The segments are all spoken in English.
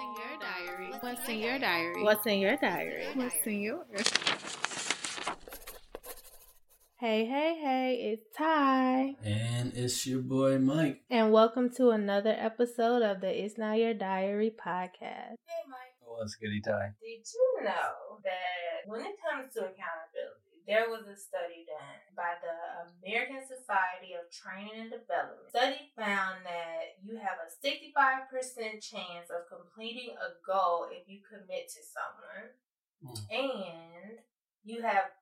in your diary? What's in your diary? What's in your diary? What's in yours? Hey, hey, hey, it's Ty. And it's your boy Mike. And welcome to another episode of the It's Not Your Diary podcast. Hey, Mike, What's goody Ty? did you know that when it comes to accountability, there was a study done by the American Society of Training and Development. Study found that you have a 65% chance of completing a goal if you commit to someone. And you have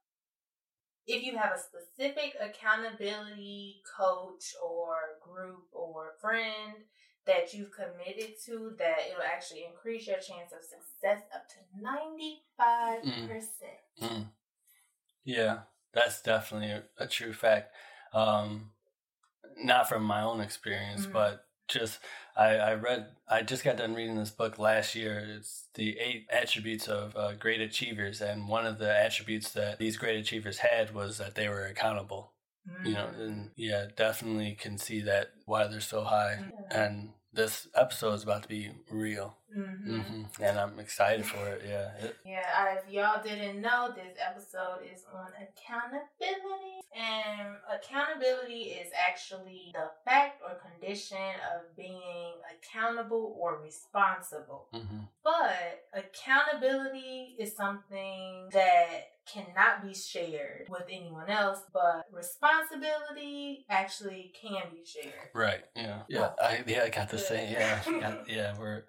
if you have a specific accountability coach or group or friend that you've committed to that it'll actually increase your chance of success up to 95%. Mm. Yeah, that's definitely a, a true fact. Um, not from my own experience, Mhm. but just I, I read. I just got done reading this book last year. It's the eight attributes of uh, great achievers, and one of the attributes that these great achievers had was that they were accountable. You know, Mm. and yeah, definitely can see that why they're so high. Yeah. And this episode is about to be real, Mhm. hmm and I'm excited for it. Yeah, Yeah, uh, if y'all didn't know, this episode is on accountability. And accountability is actually the fact or condition of being accountable or responsible. mhm. But accountability is something that cannot be shared with anyone else, but responsibility actually can be shared. Right. Yeah. Yeah. I yeah. I got to say. Yeah. got- yeah. We're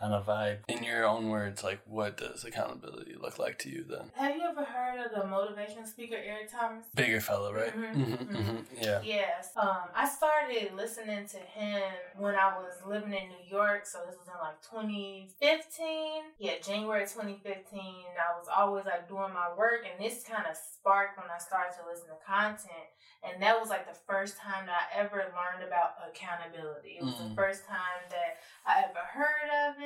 on a vibe. In your own words, like, what does accountability look like to you? Then Have you ever heard of the motivational speaker Eric Thomas? bigger fellow, right? Mhm, hmm mhm. hmm Yeah. Yes. Um, I started listening to him when I was living in New York, so this was in like 2015. Yeah, January 2015. I was always like doing my work, and this kind of sparked when I started to listen to content. And that was like the first time that I ever learned about accountability. It was the Mm. first time that I ever heard of it.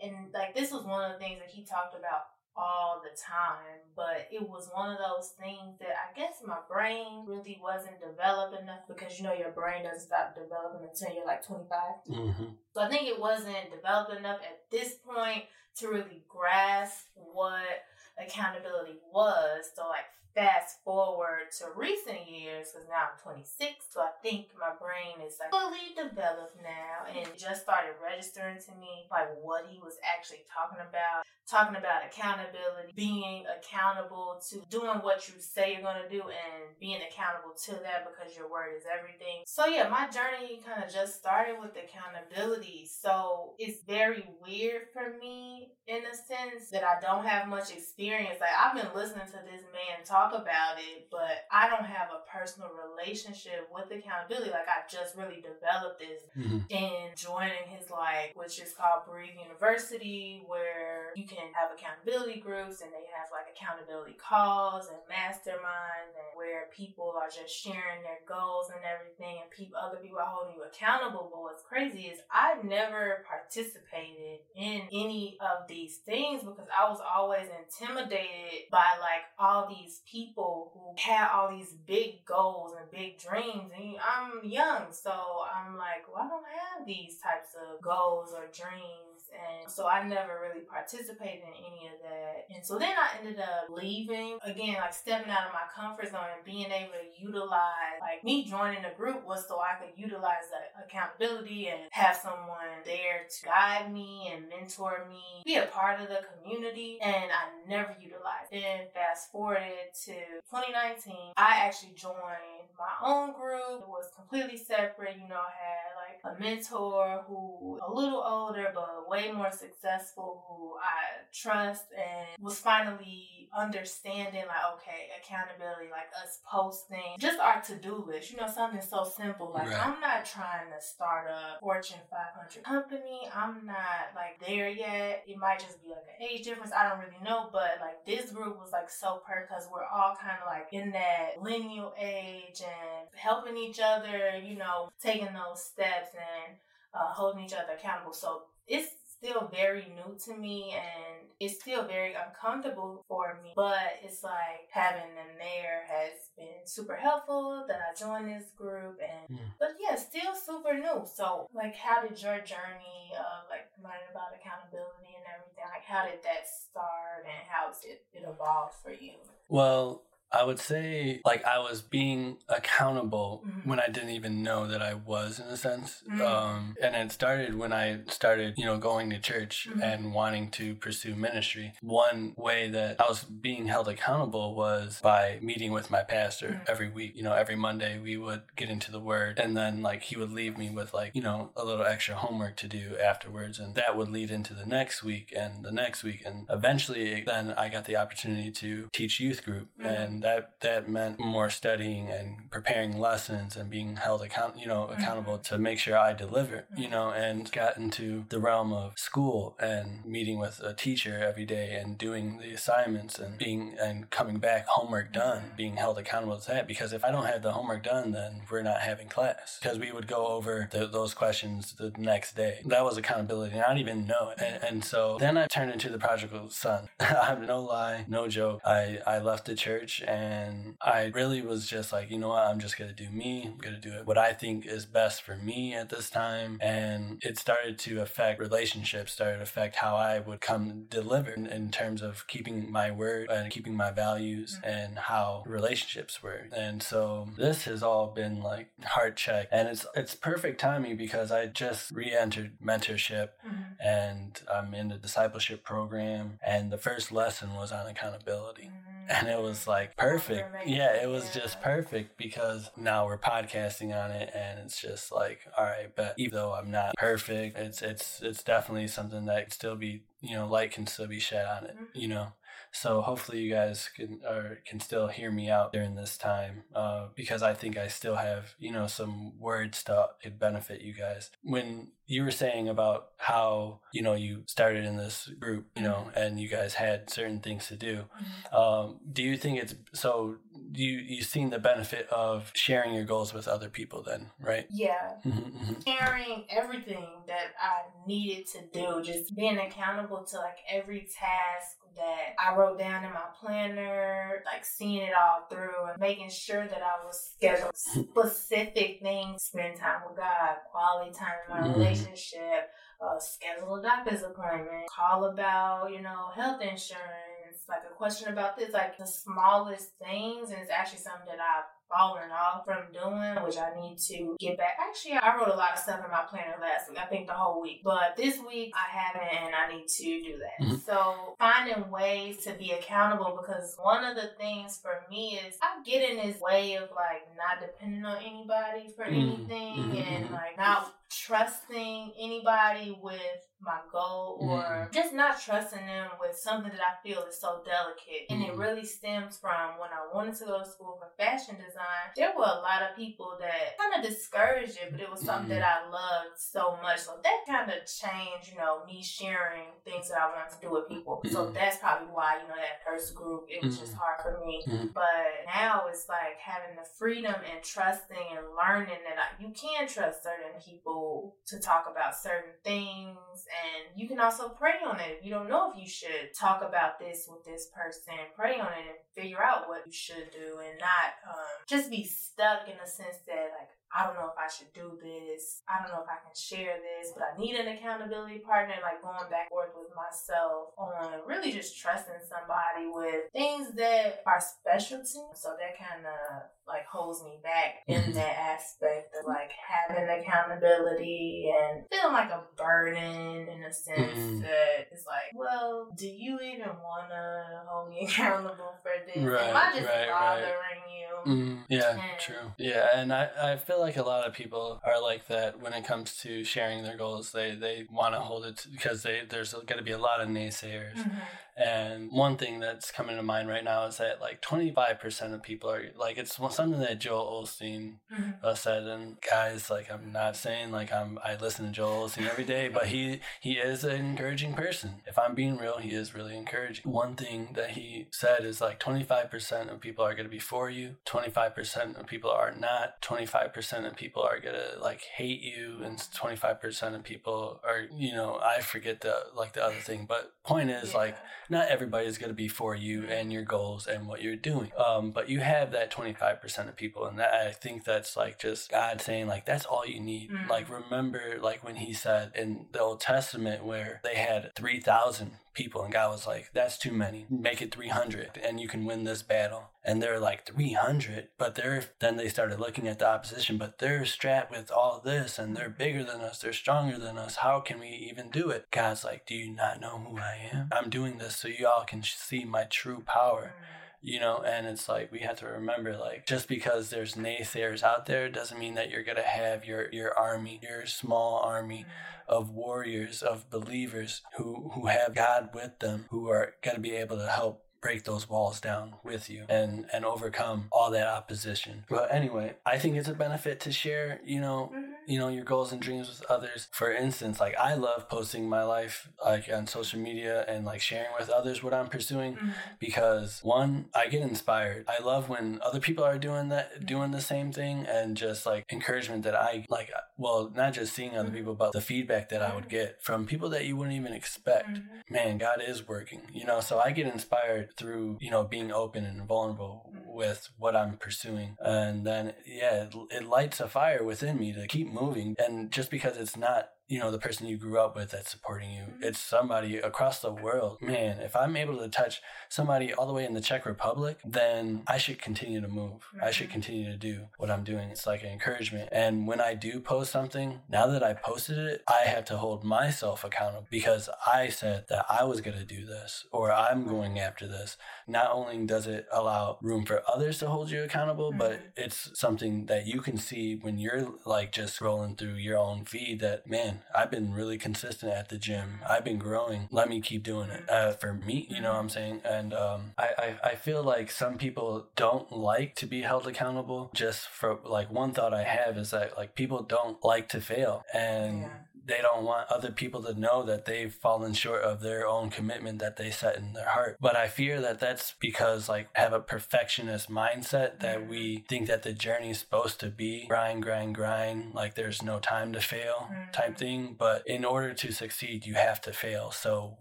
And like this was one of the things that he talked about all the time, but it was one of those things that I guess my brain really wasn't developed enough because you know your brain doesn't stop developing until you're like 25. hmm So I think it wasn't developed enough at this point to really grasp what accountability was. So like fast forward to recent years because now I'm 26, so I think my brain is like fully developed now and just started registering to me like what he was actually talking about. Talking about accountability, being accountable to doing what you say you're gonna do and being accountable to that because your word is everything. So yeah, my journey kind of just started with accountability. So it's very weird for me in a sense that I don't have much experience. Like I've been listening to this man talk about it, but I don't have a personal relationship with accountability. Like I just really developed this hmm in joining his like which is called Breathe University where you can have accountability groups and they have like accountability calls and masterminds and where people are just sharing their goals and everything and people other people are holding you accountable but what's crazy is I never participated in any of these things because I was always intimidated by like all these people who had all these big goals and big dreams and I'm young so I'm like well I don't have these types of goals or dreams and so I never really participated in any of that. And so then I ended up leaving again, like stepping out of my comfort zone and being able to utilize like me joining the group was so I could utilize the accountability and have someone there to guide me and mentor me, be a part of the community. And I never utilized. Then fast forwarded to 2019, I actually joined my own group. It was completely separate, you know, I had like a mentor who a little older but way more successful who I trust and was finally understanding like okay accountability like us posting just our to-do list you know something so simple like Right. I'm not trying to start a Fortune 500 company I'm not like there yet it might just be like an age difference I don't really know but like this group was like so perfect because we're all kind of like in that lineal age and helping each other you know taking those steps and uh, holding each other accountable. So it's still very new to me and it's still very uncomfortable for me. But it's like having them there has been super helpful that I joined this group and Mm. but yeah, still super new. So like how did your journey of like learning about accountability and everything, like how did that start and how's it, it evolved for you? Well, I would say like I was being accountable Mhm. when I didn't even know that I was in a sense. Mhm. Um, and it started when I started, you know, going to church Mhm. and wanting to pursue ministry. One way that I was being held accountable was by meeting with my pastor Mhm. every week. You know, every Monday we would get into the word and then like he would leave me with like, you know, a little extra homework to do afterwards and that would lead into the next week and the next week and eventually then I got the opportunity to teach youth group Mhm. And that that meant more studying and preparing lessons and being held account you know mm-hmm. accountable to make sure I deliver you mm-hmm. know and got into the realm of school and meeting with a teacher every day and doing the assignments and being and coming back homework done mm-hmm. being held accountable to that. Because if I don't have the homework done then we're not having class. Because we would go over the, those questions the next day. That was accountability. And I didn't even know it. And, and so then I turned into the prodigal son. I have no lie no joke. I I left the church and I really was just like, you know what, I'm just gonna do me. I'm gonna do it what I think is best for me at this time. And it started to affect relationships, started to affect how I would come deliver in, in terms of keeping my word and keeping my values and how relationships were. And so this has all been like heart check. And it's it's perfect timing because I just re-entered mentorship Mm-hmm. and I'm in the discipleship program and the first lesson was on accountability and it was like perfect. Yeah, it was yeah. just perfect because now we're podcasting on it, and it's just like, all right. But even though I'm not perfect, it's it's it's definitely something that can still be, you know, light can still be shed on it, Mhm. you know. So hopefully you guys can or can still hear me out during this time, uh, because I think I still have you know some words to benefit you guys. When you were saying about how you know you started in this group, you know, and you guys had certain things to do. Mm-hmm. Um, do you think it's so? Do you you seen the benefit of sharing your goals with other people? Then, right? Yeah, Mhm, sharing everything that I needed to do, just being accountable to like every task that I wrote down in my planner, like seeing it all through and making sure that I was scheduling specific things, spend time with God, quality time in my Mhm. relationship, uh, schedule a doctor's appointment, call about, you know, health insurance, like a question about this, like the smallest things, and it's actually something that I've fallen off from doing, which I need to get back. Actually, I wrote a lot of stuff in my planner last week. I think the whole week, but this week I haven't, and I need to do that. Mhm. So finding ways to be accountable because one of the things for me is I get in this way of like not depending on anybody for Mhm. anything Mhm. and like not trusting anybody with my goal or Mhm. just not trusting them with something that I feel is so delicate. And it Mhm. really stems from when I wanted to go to school for fashion design. There were a lot of people that kind of discouraged it, but it was something Mhm. that I loved so much. So that kind of changed, you know, me sharing things that I wanted to do with people. So Mhm. that's probably why, you know, that first group, it was just Mhm. hard for me. But now it's like having the freedom and trusting and learning that I, you can trust certain people to talk about certain things. And you can also pray on it. If you don't know if you should talk about this with this person, pray on it and figure out what you should do and not um, just be stuck in the sense that, like, I don't know if I should do this. I don't know if I can share this, but I need an accountability partner, like going back and forth with myself on really just trusting somebody with things that are special to me. So that kind of like holds me back in that aspect of like having accountability and feeling like a burden in a sense Mhm. that it's like, well, do you even want to hold me accountable for this? Right, Am I just right, right. bothering you? Mm, yeah, Yeah. true. Yeah, and I, I feel like a lot of people are like that when it comes to sharing their goals. They they want to hold it to, because they there's going to be a lot of naysayers. Mhm. And one thing that's coming to mind right now is that like 25% of people are like it's something that Joel Osteen Mhm. uh, said, and guys, like I'm not saying like I'm I listen to Joel Osteen every day, but he he is an encouraging person. If I'm being real, he is really encouraging. One thing that he said is like 25% of people are going to be for you, 25% of people are not, 25% of people are going to like hate you, and 25% of people are you know I forget the like the other thing, but point is like not everybody's going to be for you and your goals and what you're doing. Um, but you have that 25% of people. And that, I think that's like just God saying, like, that's all you need. Mm. Like, remember, like, when he said in the Old Testament where they had 3,000 people and God was like, that's too many. Make it 300 and you can win this battle. And they're like 300, but they're then they started looking at the opposition, but they're strapped with all this and they're bigger than us, they're stronger than us. How can we even do it? God's like, do you not know who I am? I'm doing this so y'all can see my true power you know and it's like we have to remember like just because there's naysayers out there doesn't mean that you're gonna have your your army your small army of warriors of believers who who have god with them who are gonna be able to help break those walls down with you and and overcome all that opposition. But anyway i think it's a benefit to share you know Mhm. you know your goals and dreams with others. For instance like i love posting my life like on social media and like sharing with others what i'm pursuing Mhm. because one i get inspired. I love when other people are doing that doing the same thing and just like encouragement that i like well not just seeing other people but the feedback that i would get from people that you wouldn't even expect. Mhm. man god is working you know? So i get inspired through you know being open and vulnerable mm. with what i'm pursuing. And then yeah it, it lights a fire within me to keep moving. And just because it's not you know the person you grew up with that's supporting you. Mm-hmm. It's somebody across the world. Man if i'm able to touch somebody all the way in the czech republic then i should continue to move. I should continue to do what i'm doing. It's like an encouragement. And when i do post something now that i posted it i have to hold myself accountable because i said that i was going to do this or i'm going after this. Not only does it allow room for others to hold you accountable but it's something that you can see when you're like just scrolling through your own feed that man i've been really consistent at the gym. I've been growing. Let me keep doing it. Uh, for me you know what i'm saying? And um, I, I i feel like some people don't like to be held accountable just for like one thought i have is that like people don't like to fail. And Yeah. They don't want other people to know that they've fallen short of their own commitment that they set in their heart. But I fear that that's because like have a perfectionist mindset that we think that the journey is supposed to be grind, grind, grind, like there's no time to fail type thing. But in order to succeed, you have to fail. So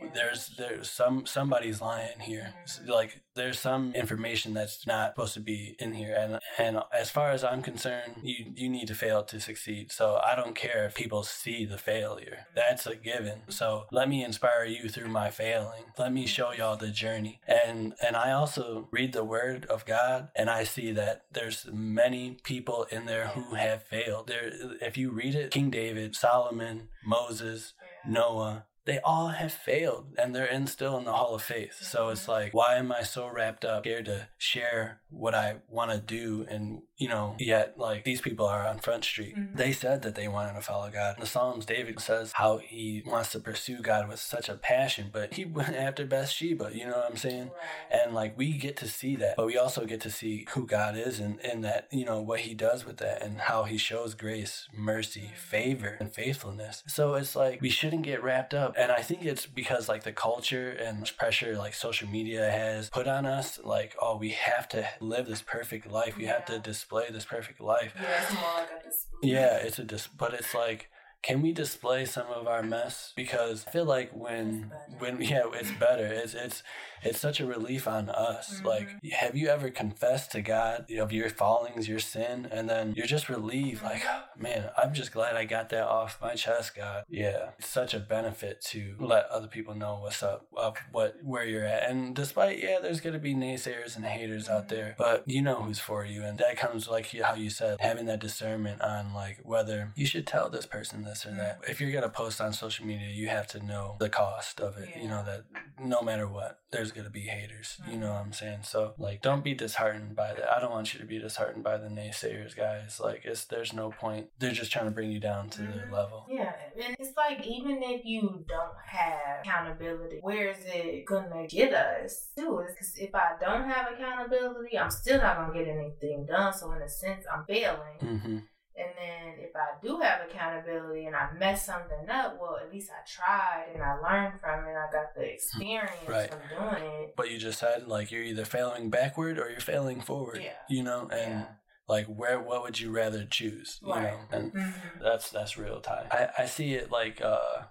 Yeah. there's there's some somebody's lying here. Mhm. Like there's some information that's not supposed to be in here. And and as far as i'm concerned you you need to fail to succeed. So i don't care if people see the failure. That's a given. So let me inspire you through my failing. Let me show y'all the journey. And and i also read the word of god and i see that there's many people in there who have failed. There if you read it king david solomon moses Noah, they all have failed and they're in still in the hall of faith. So it's like, why am I so wrapped up here to share what I want to do? And, you know, yet like these people are on Front Street. Mhm. They said that they wanted to follow God. In the Psalms, David says how he wants to pursue God with such a passion, but he went after Bathsheba, you know what I'm saying? Right. And like we get to see that, but we also get to see who God is and, and that, you know, what he does with that and how he shows grace, mercy, favor, and faithfulness. So it's like we shouldn't get wrapped up. And I think it's because like the culture and pressure like social media has put on us, like, oh, we have to live this perfect life. We have to display this perfect life. Yeah, it's like a display. Yeah, it's a dis, but it's like, can we display some of our mess? Because I feel like when when yeah, it's better. It's it's it's such a relief on us. Mhm. Like, mm-hmm. have you ever confessed to God of your fallings, your sin, and then you're just relieved? Mm-hmm. Like, oh, man, I'm just glad I got that off my chest, God. Yeah, it's such a benefit to let other people know what's up, up what where you're at. And despite yeah, there's gonna be naysayers and haters out mm-hmm. there, but you know who's for you, and that comes like how you said, having that discernment on like whether you should tell this person this or that. If you're gonna post on social media, you have to know the cost of it. You know that no matter what, there's gonna be haters. You know what I'm saying? So like, don't be disheartened by that. I don't want you to be disheartened by the naysayers, guys. Like, it's there's no point. They're just trying to bring you down to their Mhm. level. Yeah, and it's like like even if you don't have accountability, where is it gonna get us to? Because if I don't have accountability, I'm still not gonna get anything done. So in a sense, I'm failing. Mm-hmm. And then if I do have accountability and I mess something up, well, at least I tried and I learned from it. I got the experience Right. from doing it. But you just said like you're either failing backward or you're failing forward. Yeah. You know, and Yeah. like where what would you rather choose? You Right. know, and Mhm. that's that's real time. I, I see it like uh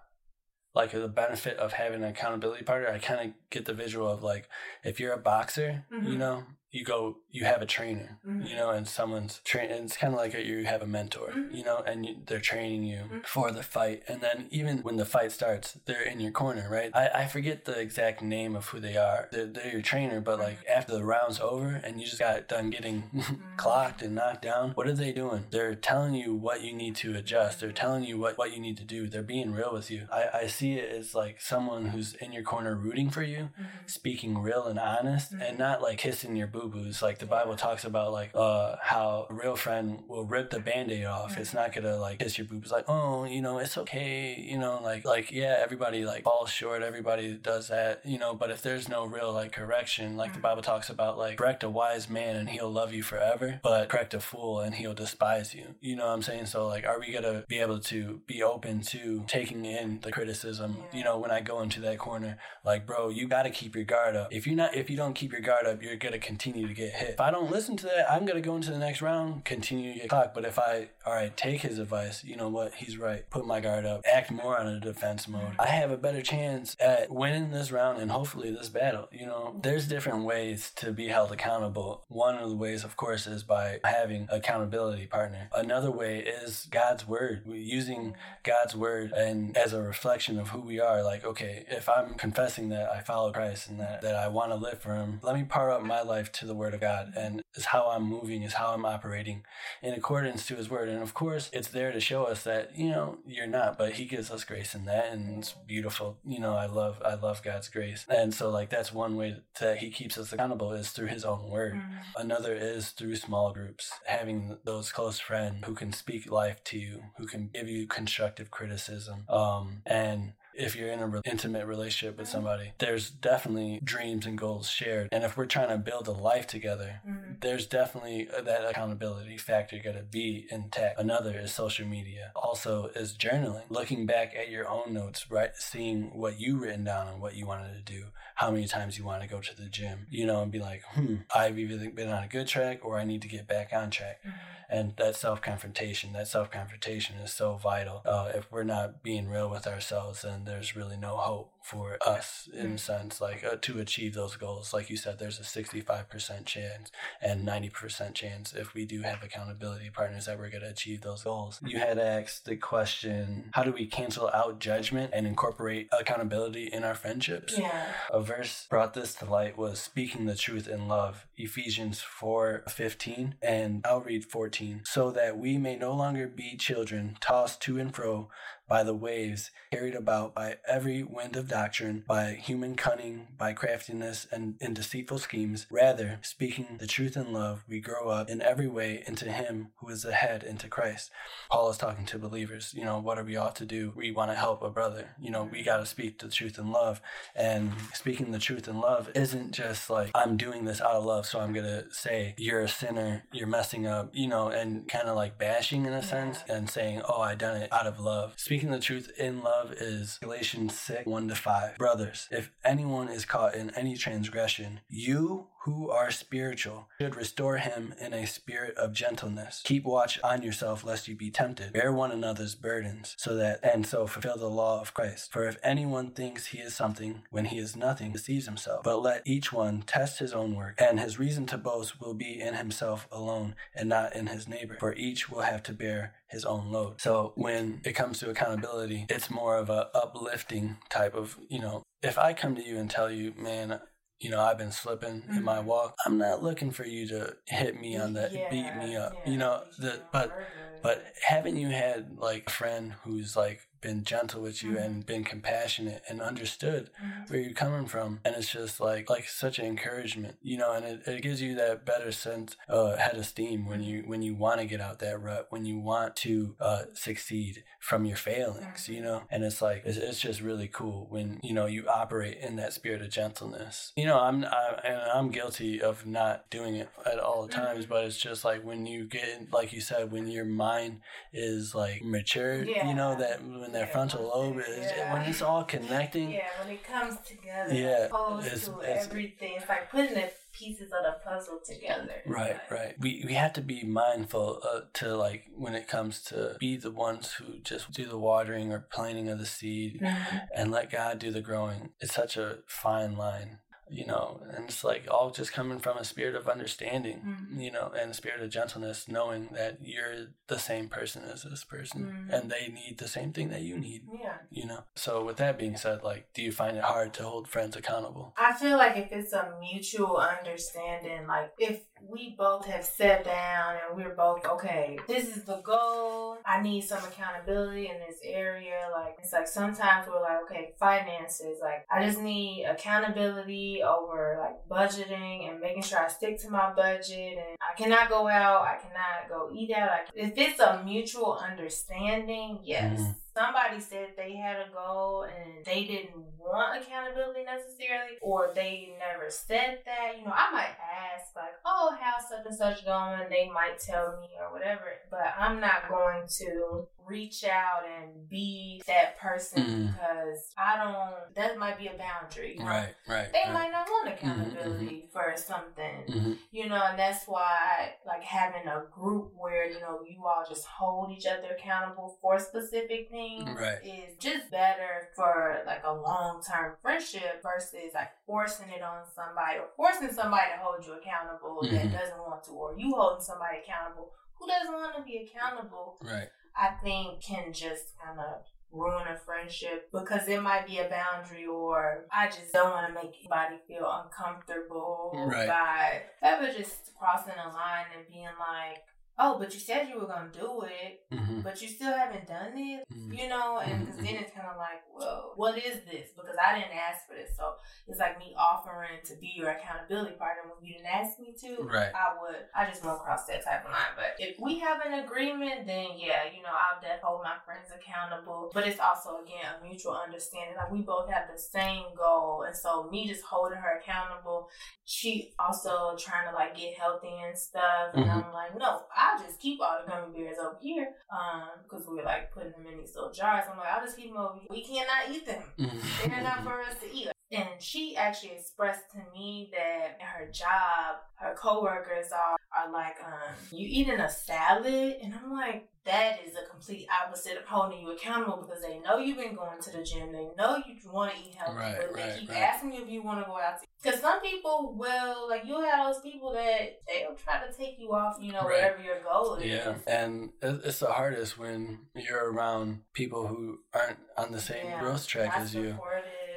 like the benefit of having an accountability partner. I kind of get the visual of like if you're a boxer, you Mhm. know, you go you have a trainer, Mhm. you know, and someone's training. It's kind of like you have a mentor, Mhm. you know, and you, they're training you Mhm. for the fight. And then even when the fight starts, they're in your corner, right? I, I forget the exact name of who they are. They're, they're your trainer, but like after the round's over and you just got done getting clocked and knocked down, what are they doing? They're telling you what you need to adjust. They're telling you what, what you need to do. They're being real with you. I, I see it as like someone who's in your corner rooting for you Mhm. speaking real and honest and not like kissing your boo boos. Like the Bible talks about like uh how a real friend will rip the band-aid off. It's not gonna like kiss your boobs like, oh, you know, it's okay, you know, like like yeah, everybody like falls short, everybody does that, you know, but if there's no real like correction, like the Mhm. Bible talks about like correct a wise man and he'll love you forever, but correct a fool and he'll despise you. You know what I'm saying? So like are we gonna be able to be open to taking in the criticism, Yeah. you know, when I go into that corner like bro you got to keep your guard up if you're not if you don't keep your guard up you're going to continue to get hit if i don't listen to that i'm to go into the next round continue to get clocked but if i all right take his advice you know what? He's right. Put my guard up. Act more on a defense mode. I have a better chance at winning this round and hopefully this battle you know? There's different ways to be held accountable. One of the ways of course is by having accountability partner. Another way is god's word. Using God's word and as a reflection of who we are, like, okay, if I'm confessing that I follow Christ and that, that I want to live for him, let me part up my life to the word of God and is how I'm moving, is how I'm operating in accordance to his word. And of course, it's there to show us that, you know, you're not, but he gives us grace in that and it's beautiful. You know, I love I love God's grace. And so like that's one way that he keeps us accountable is through his own word. Mhm. Another is through small groups, having those close friends who can speak life to you, who can give you constructive criticism. Um, and if you're in an re- intimate relationship with somebody, there's definitely dreams and goals shared. And if we're trying to build a life together, Mhm. There's definitely uh, that accountability factor got to be intact. Another is social media. Also is journaling, looking back at your own notes, right? Seeing what you written down and what you wanted to do, how many times you want to go to the gym, you know, and be like, hmm, I've either been on a good track or I need to get back on track. Mhm. And that self confrontation, that self confrontation is so vital. Uh, if we're not being real with ourselves, then there's really no hope for us in a Mm. sense, like uh, to achieve those goals. Like you said, there's a 65% chance and 90% chance if we do have accountability partners that we're going to achieve those goals. You had asked the question how do we cancel out judgment and incorporate accountability in our friendships? Yeah. A verse brought this to light was speaking the truth in love, Ephesians 4 15, and I'll read 14. So that we may no longer be children, tossed to and fro by the waves, carried about by every wind of doctrine, by human cunning, by craftiness, and in deceitful schemes. Rather, speaking the truth in love, we grow up in every way into Him who is the head, into Christ. Paul is talking to believers. You know, what are we ought to do? We want to help a brother. You know, we got to speak the truth in love. And speaking the truth in love isn't just like, I'm doing this out of love, so I'm going to say, you're a sinner, you're messing up, you know, and kind of like bashing in a sense and saying, oh, I done it out of love. Speaking the truth in love is Galatians 6 1 to 5. Brothers, if anyone is caught in any transgression, you who are spiritual should restore him in a spirit of gentleness. Keep watch on yourself lest you be tempted. Bear one another's burdens, so that and so fulfill the law of Christ. For if anyone thinks he is something when he is nothing, deceives himself. But let each one test his own work, and his reason to boast will be in himself alone and not in his neighbor. For each will have to bear his own load. So when it comes to accountability, it's more of a uplifting type of, you know, if I come to you and tell you, man, you know, I've been slipping in my Mhm. walk. I'm not looking for you to hit me on the beat me up. Yeah, you know, the but but haven't you had like a friend who's like been gentle with you and been compassionate and understood Mhm. where you're coming from. And it's just like like such an encouragement you know and it, it gives you that better sense uh head of steam when you when you want to get out that rut when you want to uh succeed from your failings you know? And it's like it's, it's just really cool when you know you operate in that spirit of gentleness. You know i'm I, and i'm guilty of not doing it at all times but it's just like when you get like you said when your mind is like mature you know that when that Yeah, frontal lobe is yeah. when it's all connecting Yeah, when it comes together, Yeah, it's- to it's- everything, it's like putting the pieces of the puzzle together. Right, Like, right. We we have to be mindful uh, to like when it comes to be the ones who just do the watering or planting of the seed Mhm. and let God do the growing. It's such a fine line, you know, and it's like all just coming from a spirit of understanding, Mhm. you know, and a spirit of gentleness, knowing that you're the same person as this person Mhm. and they need the same thing that you need. Yeah. You know, so with that being said, like, do you find it hard to hold friends accountable? I feel like if it's a mutual understanding, like if we both have sat down and we're both okay, this is the goal. I need some accountability in this area. Like it's like sometimes we're like, okay, finances. Like I just need accountability over like budgeting and making sure I stick to my budget. And I cannot go out. I cannot go eat out. Like if it's a mutual understanding, yes. Mhm. Somebody said they had a goal and they didn't want accountability necessarily, or they never said that. You know, I might ask, like, oh, how's such and such going? They might tell me or whatever, but I'm not going to reach out and be that person Mhm. because I don't, that might be a boundary. You know? Right, right. They right. might not want accountability for something Mhm. you know, and that's why like having a group where you know you all just hold each other accountable for specific things Right. is just better for like a long term friendship versus like forcing it on somebody or forcing somebody to hold you accountable Mhm. that doesn't want to, or you holding somebody accountable who doesn't want to be accountable. Right. I think can just kind of ruin a friendship because it might be a boundary or I just don't want to make anybody feel uncomfortable Right. by ever just crossing a line and being like, oh, but you said you were going to do it, hmm but you still haven't done it, Mhm. you know? And Mhm, 'cause then it's kind of like, well, what is this? Because I didn't ask for this. So it's like me offering to be your accountability partner when you didn't ask me to. Right. I would, I just won't cross that type of line. But if we have an agreement, then yeah, you know, I'll definitely hold my friends accountable. But it's also, again, a mutual understanding. Like we both have the same goal. And so me just holding her accountable, she also trying to like get healthy and stuff. And Mhm. I'm like, no, I'll just keep all the gummy bears over here. Um, because we're like putting them in these little jars. I'm like, I'll just keep them over here. We cannot eat them. They're not for us to eat. And she actually expressed to me that her job, her coworkers are, are like, um, you eating a salad? And I'm like, that is a complete opposite of holding you accountable because they know you've been going to the gym. They know you want to eat healthy, Right, but they right, keep right. asking you if you want to go out. to Because some people will, like, you'll have those people that they'll try to take you off, you know, whatever your goal is. Yeah, and it's the hardest when you're around people who aren't on the same Yeah, growth track as you.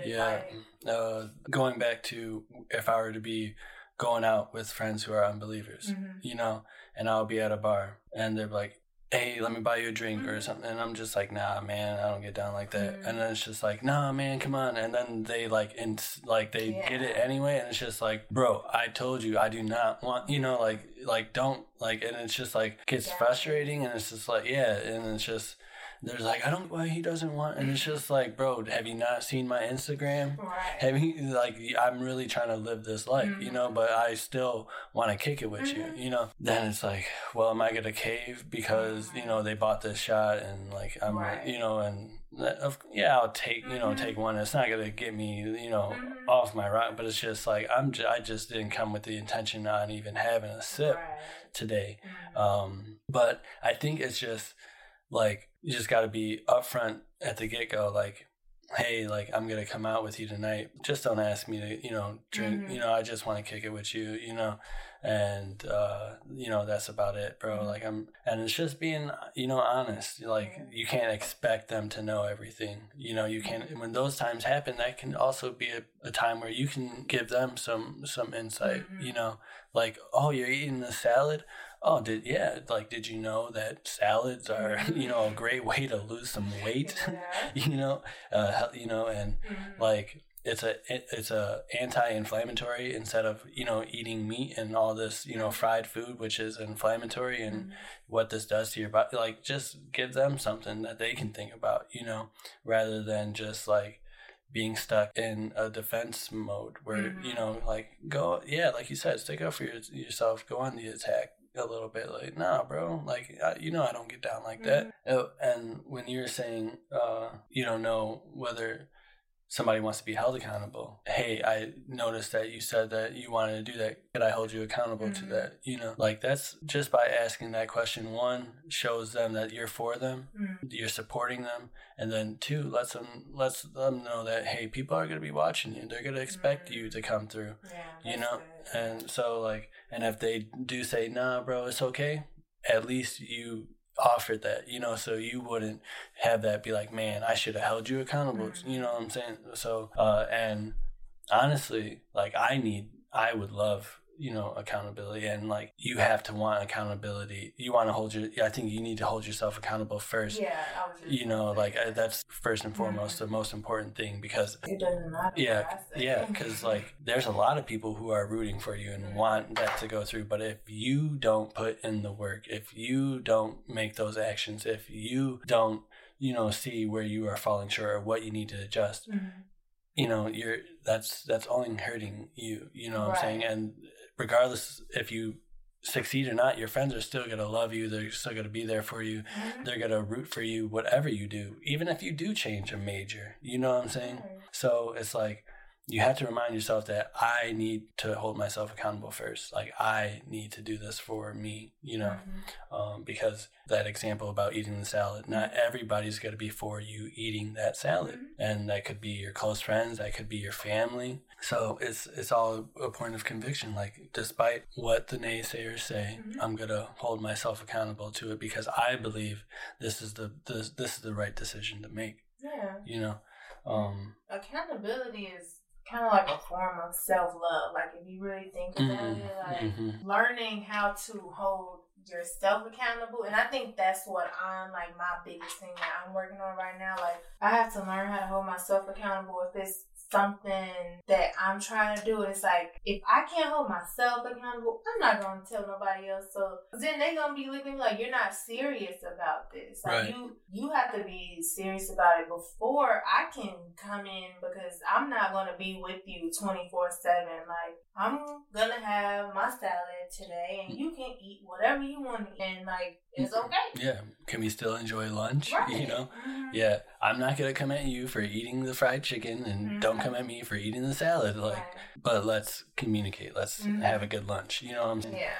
Yeah. like- Uh, going back to if I were to be going out with friends who are unbelievers, Mhm. you know, and I'll be at a bar and they're like, hey, let me buy you a drink or Mhm. something. And I'm just like, nah, man, I don't get down like that. Mhm. And then it's just like, nah, man, come on. And then they like, in, like they get it anyway. And it's just like, bro, I told you I do not want, you know, like, like don't like, and it's just like gets Yeah. frustrating. And it's just like, yeah. And it's just, there's like, I don't why he doesn't want. And it's just like, bro, have you not seen my Instagram? Right. Have you like I'm really trying to live this life, you know, Mhm. but I still want to kick it with Mhm. you, you know. Then it's like, well, am I gonna cave because you know they bought this shot and like I'm, Right. you know, and of- yeah, I'll take you know Mhm. take one. It's not gonna get me you know Mhm. off my rock, but it's just like I'm j- I just didn't come with the intention on even having a sip Right. today. Mhm. Um, but I think it's just like you just got to be upfront at the get go. Like, hey, like I'm gonna come out with you tonight. Just don't ask me to, you know, drink. Mhm. You know, I just want to kick it with you. You know, and uh, you know that's about it, bro. Mhm. Like I'm, and it's just being, you know, honest. Like Yeah. you can't expect them to know everything. You know, you can. Mm-hmm. When those times happen, that can also be a, a time where you can give them some some insight. Mhm. You know, like, oh, you're eating a salad oh, did yeah, like did you know that salads are you know a great way to lose some weight? Yeah. you know, uh, you know, and Mhm. like it's a it's a anti-inflammatory instead of you know eating meat and all this you know fried food which is inflammatory and Mhm. what this does to your body like just give them something that they can think about you know rather than just like being stuck in a defense mode where you Mhm. know like go yeah like you said stick up for your, yourself go on the attack a little bit like nah bro like I, you know i don't get down like that. Oh, and when you're saying uh you don't know whether somebody wants to be held accountable hey i noticed that you said that you wanted to do that could i hold you accountable to Mhm. that you know like that's just by asking that question one shows them that you're for them Mhm. you're supporting them and then two lets them lets them know that hey people are going to be watching you they're going to expect Mhm. you to come through Yeah, you know good. and so like and if they do say nah bro it's okay at least you offered that you know so you wouldn't have that be like man i should have held you accountable Mhm. you know what i'm saying so uh and honestly like i need i would love you know accountability and like you have to want accountability you want to hold your i think you need to hold yourself accountable first yeah, you know like I, that's first and foremost the most important thing because it doesn't matter. yeah what I say. yeah because like there's a lot of people who are rooting for you and want that to go through but if you don't put in the work if you don't make those actions if you don't you know see where you are falling short or what you need to adjust Mhm. you know you're that's that's only hurting you you know what i'm saying and regardless if you succeed or not your friends are still going to love you they're still going to be there for you Mhm. they're going to root for you whatever you do even if you do change a major you know what i'm saying Right. so it's like you have to remind yourself that I need to hold myself accountable first. Like I need to do this for me, you know, Mhm. um, because that example about eating the salad, not everybody's going to be for you eating that salad, Mhm. and that could be your close friends, that could be your family. So it's it's all a point of conviction. Like despite what the naysayers say, Mhm. I'm gonna hold myself accountable to it because I believe this is the this, this is the right decision to make. Yeah. You know. Um, Accountability is kind of like a form of self love. Like if you really think about mhm, it, like mhm. learning how to hold yourself accountable and i think that's what i'm like my biggest thing that i'm working on right now like i have to learn how to hold myself accountable if it's something that i'm trying to do. It's like if i can't hold myself accountable i'm not going to tell nobody else. So then they going to be looking like you're not serious about this. Like Right. you you have to be serious about it before i can come in because i'm not going to be with you 24 7 like i'm gonna have my salad today and you can eat whatever you want and like it's okay Yeah, can we still enjoy lunch? right You know? Mhm. Yeah, I'm not gonna come at you for eating the fried chicken, and don't Mhm. come at me for eating the salad. Like, Right. but let's communicate. Let's Mhm. have a good lunch. You know what I'm saying? yeah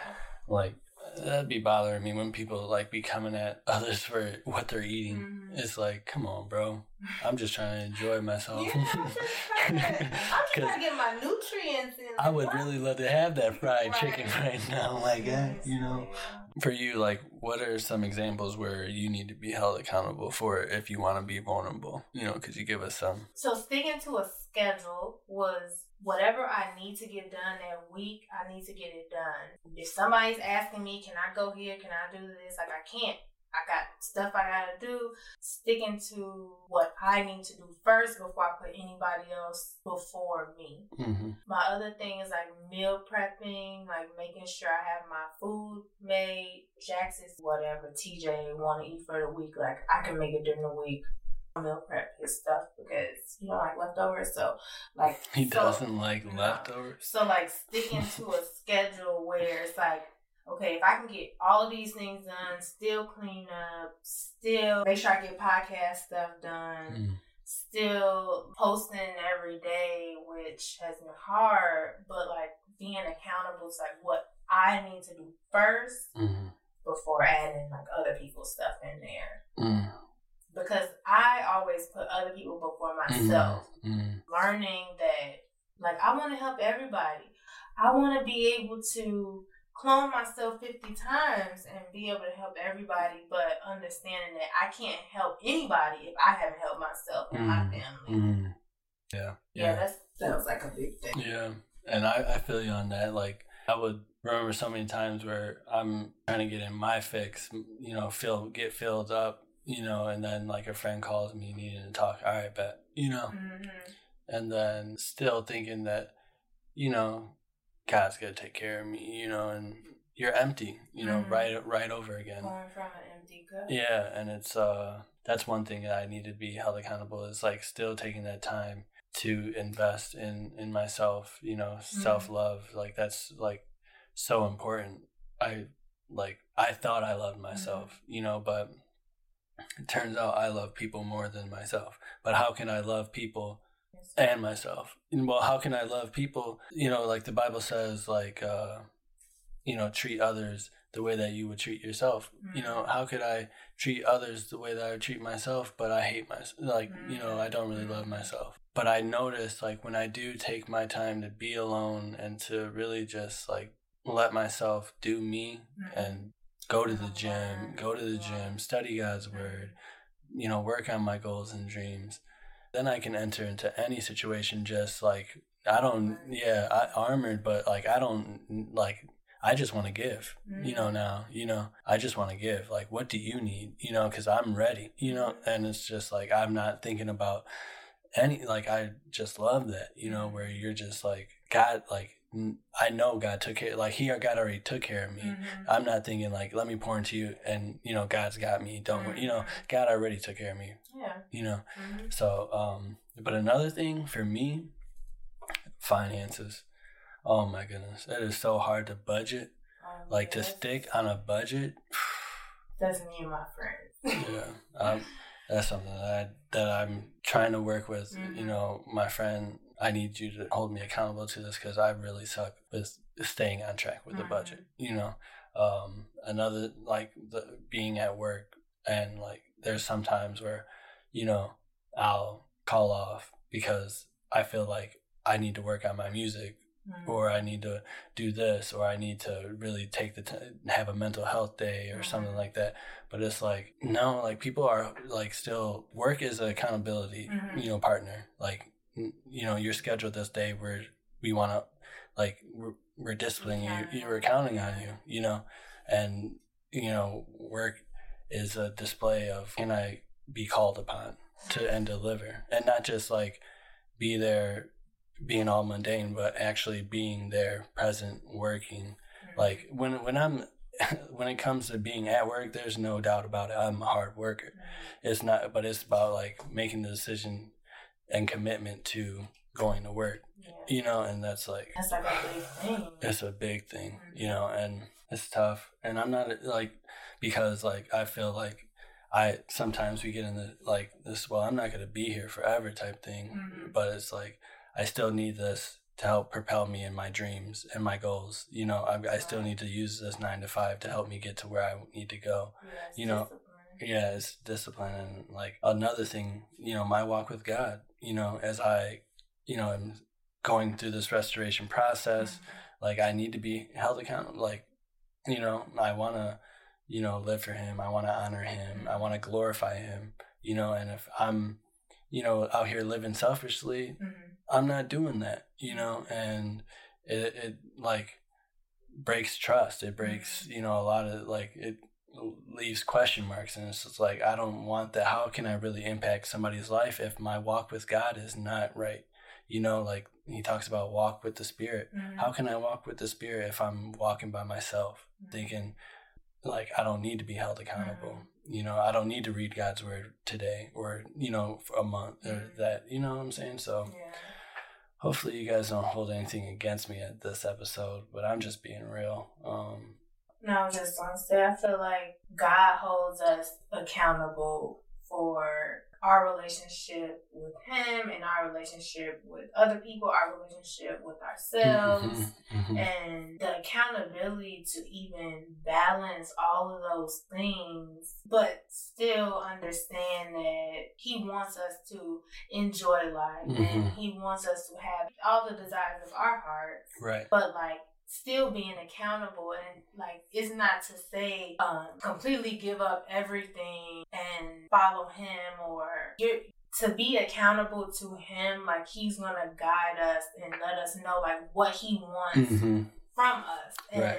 Like, that'd be bothering me when people like be coming at others for what they're eating. Mhm. It's like, come on, bro. I'm just trying to enjoy myself. Yeah, I'm just trying to, I'm just 'Cause trying to get my nutrients in. I would really love to have that fried Right. chicken right now. Like, eh, you know. For you, like, what are some examples where you need to be held accountable for if you want to be vulnerable? You know, could you give us some? So sticking to a schedule was whatever I need to get done that week, I need to get it done. If somebody's asking me, can I go here? Can I do this? Like I can't. I got stuff I gotta do. Sticking to what I need to do first before I put anybody else before me. Mm-hmm. My other thing is like meal prepping, like making sure I have my food made. Jackson's whatever TJ want to eat for the week, like I can make it during the week. Meal prep his stuff because you don't like leftovers, so like He so- doesn't like leftovers. So like sticking to a schedule where it's like, okay, if I can get all of these things done, still clean up, still make sure I get podcast stuff done Mm. still posting every day, which has been hard, but like being accountable is like what I need to do first Mm. before adding like other people's stuff in there. Mm. Because I always put other people before myself. Mm. Learning that like I want to help everybody. I want to be able to clone myself 50 times and be able to help everybody, but understanding that I can't help anybody if I haven't helped myself and my Mm. family. Mm. Yeah. Yeah, that sounds like a big thing. Yeah. And I, I feel you on that. Like, I would remember so many times where I'm trying to get in my fix, you know, fill get filled up, you know, and then like a friend calls me needing to talk. All right, bet, you know, Mhm. and then still thinking that, you know, God's gonna take care of me, you know, and you're empty, you know, Mhm. right right over again. Pouring from an empty cup. Yeah, and it's uh that's one thing that I need to be held accountable is like still taking that time to invest in in myself, you know, self-love. Like that's like so important. I like I thought I loved myself, you know, but it turns out I love people more than myself. But how can I love people and myself. And, Well, how can I love people? You know, like the Bible says, like, uh, you know, treat others the way that you would treat yourself. You know, mm. how could I treat others the way that I would treat myself, but I hate myself? Like, you know, I don't really love mm. myself. But I notice, like, when I do take my time to be alone and to really just, like, let myself do me mm. and go to the gym, go to the gym, study God's word, you know, work on my goals and dreams. Then I can enter into any situation just like I don't, yeah, I armored, but like I don't like. I just want to give, you know. Mm. Now, you know, I just want to give. Like, what do you need, you know? Because I'm ready, you know. And it's just like I'm not thinking about any. Like, I just love that, you know, mm. where you're just like God. Like, I know God took care. Like, He, God already took care of me. Mhm. I'm not thinking like, let me pour into you, and you know, God's got me. Don't worry, you know, God already took care of me. Yeah. You know. Mhm. So, um, but another thing for me, finances. Oh my goodness, it is so hard to budget. Um, Like to stick on a budget. Me and my friends. Yeah, um, that's something that I, that I'm trying to work with. You Mhm. know, my friend, I need you to hold me accountable to this because I really suck with staying on track with the Mhm. budget. You know, um, another like the being at work and like there's some times where, you know, I'll call off because I feel like I need to work on my music Mhm. or I need to do this, or I need to really take the time, have a mental health day or something Mhm. like that. But it's like, no, like people are like still work is an accountability, Mhm. you know, partner. Like, you know, you're scheduled this day where we want to, like, we're, we're disciplining you, you, we're counting on you, you know, and, you know, work is a display of can I be called upon to and deliver and not just like be there being all mundane, but actually being there, present, working. Like when when I'm when it comes to being at work, there's no doubt about it. I'm a hard worker. It's not, but it's about like making the decision and commitment to going to work. Yeah. You know, and that's like That's like a big thing. it's a big thing. You Mhm. know, and it's tough. And I'm not like because like I feel like I sometimes we get in the like this. Well, I'm not gonna be here forever type thing Mhm. but it's like I still need this to help propel me in my dreams and my goals. You know, I, I still need to use this nine to five to help me get to where I need to go. You know. Yeah, it's discipline and like another thing, you know, my walk with God, you know, as I, you know, am going through this restoration process, Mhm. like I need to be held accountable. Like, you know, I want to, you know, live for Him. I want to honor Him. I want to glorify Him. You know, and if I'm, you know, out here living selfishly, Mhm. I'm not doing that, you know, and it, it like breaks trust. It breaks, you know, a lot of like it leaves question marks, and it's just like I don't want that. How can I really impact somebody's life if my walk with God is not right? You know, like he talks about walk with the Spirit. Mhm. How can I walk with the Spirit if I'm walking by myself, Mhm. thinking like I don't need to be held accountable? You know, I don't need to read God's word today or you know for a month or Mhm. that. You know what I'm saying? So Yeah. hopefully you guys don't hold anything against me at this episode, but I'm just being real. Um, No, I was just gonna say, I feel like God holds us accountable for our relationship with Him and our relationship with other people, our relationship with ourselves, mhm, and the accountability to even balance all of those things, but still understand that He wants us to enjoy life mm-hmm. and. He wants us to have all the desires of our hearts right. but like still being accountable and like it's not to say um completely give up everything and follow him or you're to be accountable to him like he's gonna guide us and let us know like what he wants hmm from us, and Right.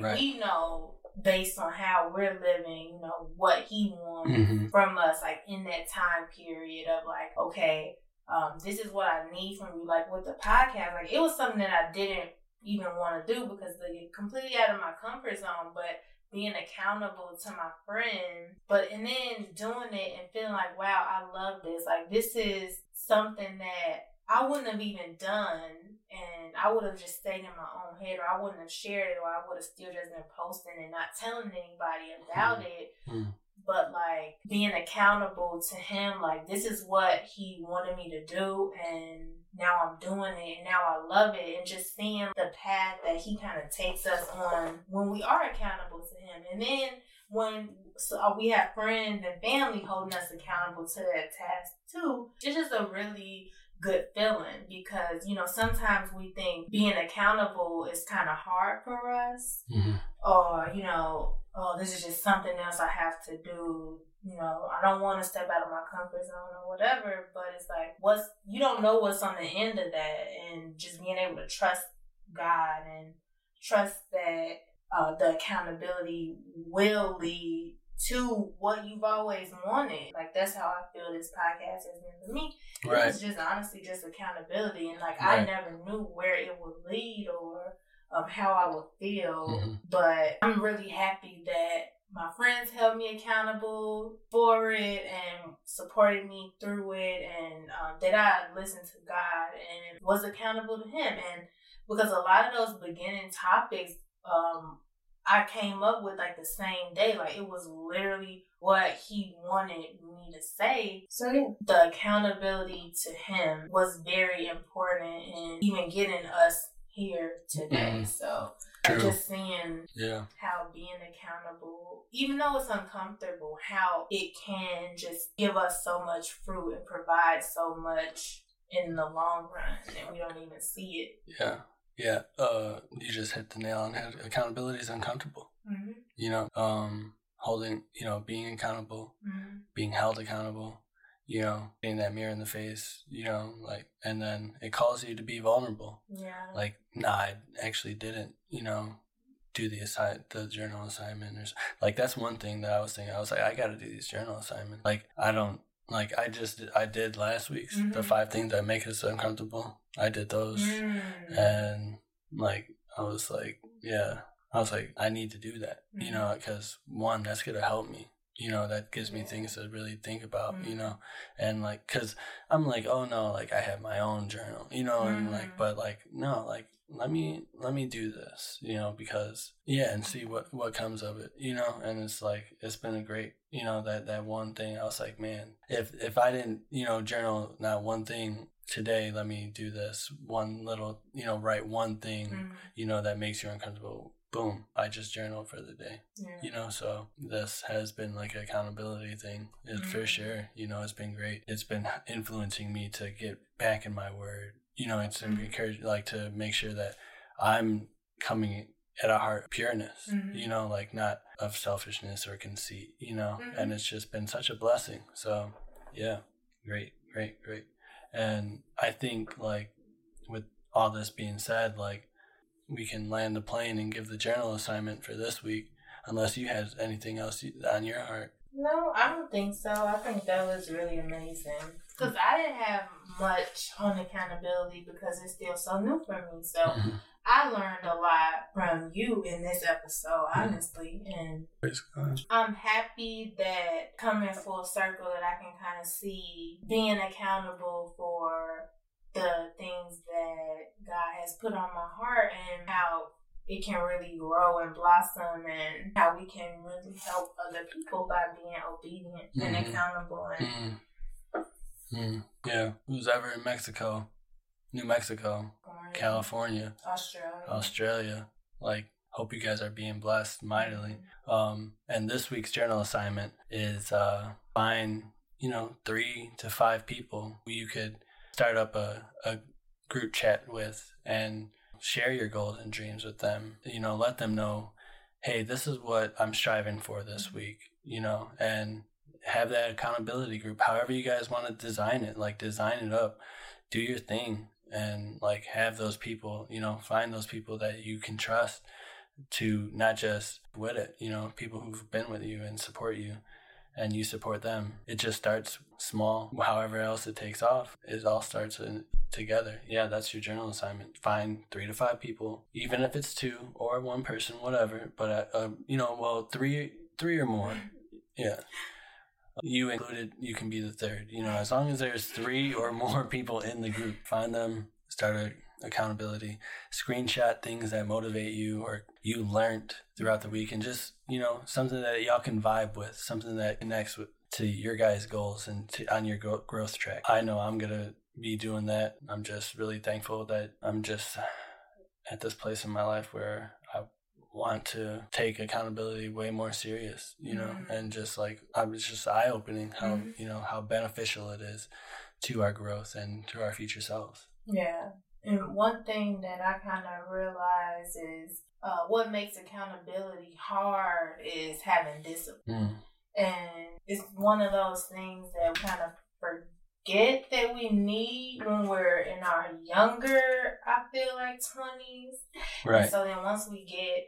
Right. we know based on how we're living, you know, what he wants hmm from us, like in that time period of like, okay, um, this is what I need from you. Like with the podcast, like it was something that I didn't even want to do because they're completely out of my comfort zone, but being accountable to my friend, but and then doing it and feeling like, wow, I love this. Like this is something that I wouldn't have even done and I would have just stayed in my own head or I wouldn't have shared it or I would have still just been posting and not telling anybody about it. Mm. But like being accountable to him, like this is what he wanted me to do and now I'm doing it and now I love it and just seeing the path that he kind of takes us on when we are accountable to him. And then when so uh, we have friends and family holding us accountable to that task too, it's just a really good feeling because you know sometimes we think being accountable is kind of hard for us hmm or you know oh this is just something else i have to do. You know i don't want to step out of my comfort zone or whatever but it's like what's you don't know what's on the end of that. And just being able to trust god and trust that uh, the accountability will lead to what you've always wanted. Like that's how i feel this podcast has been for me. Right. was just honestly just accountability, and like I never knew where it would lead or um, how I would feel. Mhm. But I'm really happy that my friends held me accountable for it and supported me through it, and um, that I listened to God and was accountable to Him. And because a lot of those beginning topics, um, I came up with like the same day. Like it was literally what he wanted me to say. So yeah, the accountability to him was very important in even getting us here today. Mhm. So True. just seeing Yeah. how being accountable, even though it's uncomfortable, how it can just give us so much fruit and provide so much in the long run, and we don't even see it. Yeah. Yeah. Uh, you just hit the nail on the head. Accountability is uncomfortable. Mm-hmm. You know, um, holding, you know, being accountable, Mm-hmm. being held accountable, you know, being that mirror in the face, you know, like, and then it calls you to be vulnerable. Yeah. Like, nah, I actually didn't, you know, do the assign the journal assignment or like that's one thing that I was thinking. I was like, I got to do these journal assignments. Like, I don't like I just I did last week's the Mhm. five things that make us uncomfortable. I did those Mm. and like I was like, yeah, I was like, I need to do that, you Mhm. know, because one, that's gonna help me, you know, that gives me things to really think about, you Mhm. know, and like, cause I'm like, oh no, like I have my own journal, you know, and like, Mhm. but like, no, like let me let me do this, you know, because yeah, and see what what comes of it, you know, and it's like it's been a great, you know, that that one thing. I was like, man, if if I didn't, you know, journal not one thing today, let me do this one little, you know, write one thing, Mm. you know, that makes you uncomfortable. Boom, I just journal for the day, Yeah. you know. So this has been like an accountability thing, it, for sure. You know, it's been great. It's been influencing me to get back in my word. You know, it's Mhm. encouraged like to make sure that I'm coming at a heart of pureness, Mhm. you know, like not of selfishness or conceit, you know, Mhm. and it's just been such a blessing. So, yeah, great, great, great. And I think, like, with all this being said, like, we can land the plane and give the journal assignment for this week, unless you had anything else on your heart. No, I don't think so. I think that was really amazing. Because I didn't have much on accountability because it's still so new for me. So Mhm. I learned a lot from you in this episode, honestly. And I'm happy that coming full circle that I can kind of see being accountable for the things that God has put on my heart and how it can really grow and blossom and how we can really help other people by being obedient and Mhm. accountable and Mm. Mm. Yeah. Who's ever in Mexico, New Mexico, going California, Australia. Australia, like, hope you guys are being blessed mightily. Um, and this week's journal assignment is uh, find, you know, three to five people who you could start up a, a group chat with and share your goals and dreams with them. You know, let them know, hey, this is what I'm striving for this Mhm. week, you know, and have that accountability group, however you guys want to design it, like design it up, do your thing and like have those people, you know, find those people that you can trust to not just with it, you know, people who've been with you and support you and you support them. It just starts small. However else it takes off, it all starts in, together. Yeah, that's your journal assignment. Find three to five people, even if it's two or one person, whatever. But uh, uh, you know, well, three, three or more. Yeah. You included, you can be the third. You know, as long as there's three or more people in the group, find them, start a accountability, screenshot things that motivate you or you learned throughout the week, and just you know something that y'all can vibe with, something that connects with to your guys' goals and to, on your growth track. I know I'm gonna be doing that. I'm just really thankful that I'm just at this place in my life where I want to take accountability way more serious, you know, mm-hmm. and just like I was just eye opening how mm-hmm. you know how beneficial it is to our growth and to our future selves. Yeah. And one thing that I kind of realize is uh, what makes accountability hard is having discipline. Mm. And it's one of those things that we kind of forget that we need when we're in our younger, I feel like, 20s. Right. And so then once we get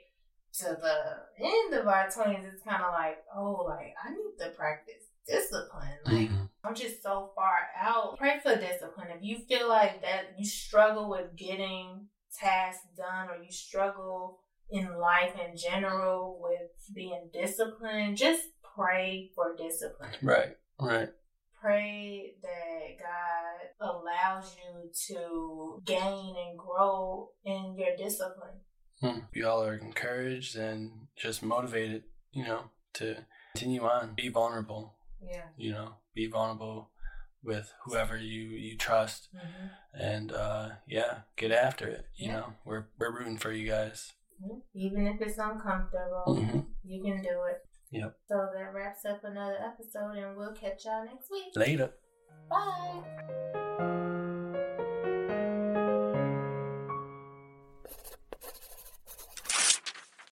to the end of our 20s, it's kind of like, oh, like, I need to practice discipline. Like, mm-hmm. I'm just so far out. Pray for discipline. If you feel like that you struggle with getting tasks done or you struggle in life in general with being disciplined, just pray for discipline. Right, right. Pray that God allows you to gain and grow in your discipline. Hmm. Y'all are encouraged and just motivated, you know, to continue on, be vulnerable. Yeah. You know, be vulnerable with whoever you you trust, mm-hmm. and uh, yeah, get after it. You yeah. know, we're we're rooting for you guys. Even if it's uncomfortable, mm-hmm. you can do it. Yep. So that wraps up another episode, and we'll catch y'all next week. Later. Bye.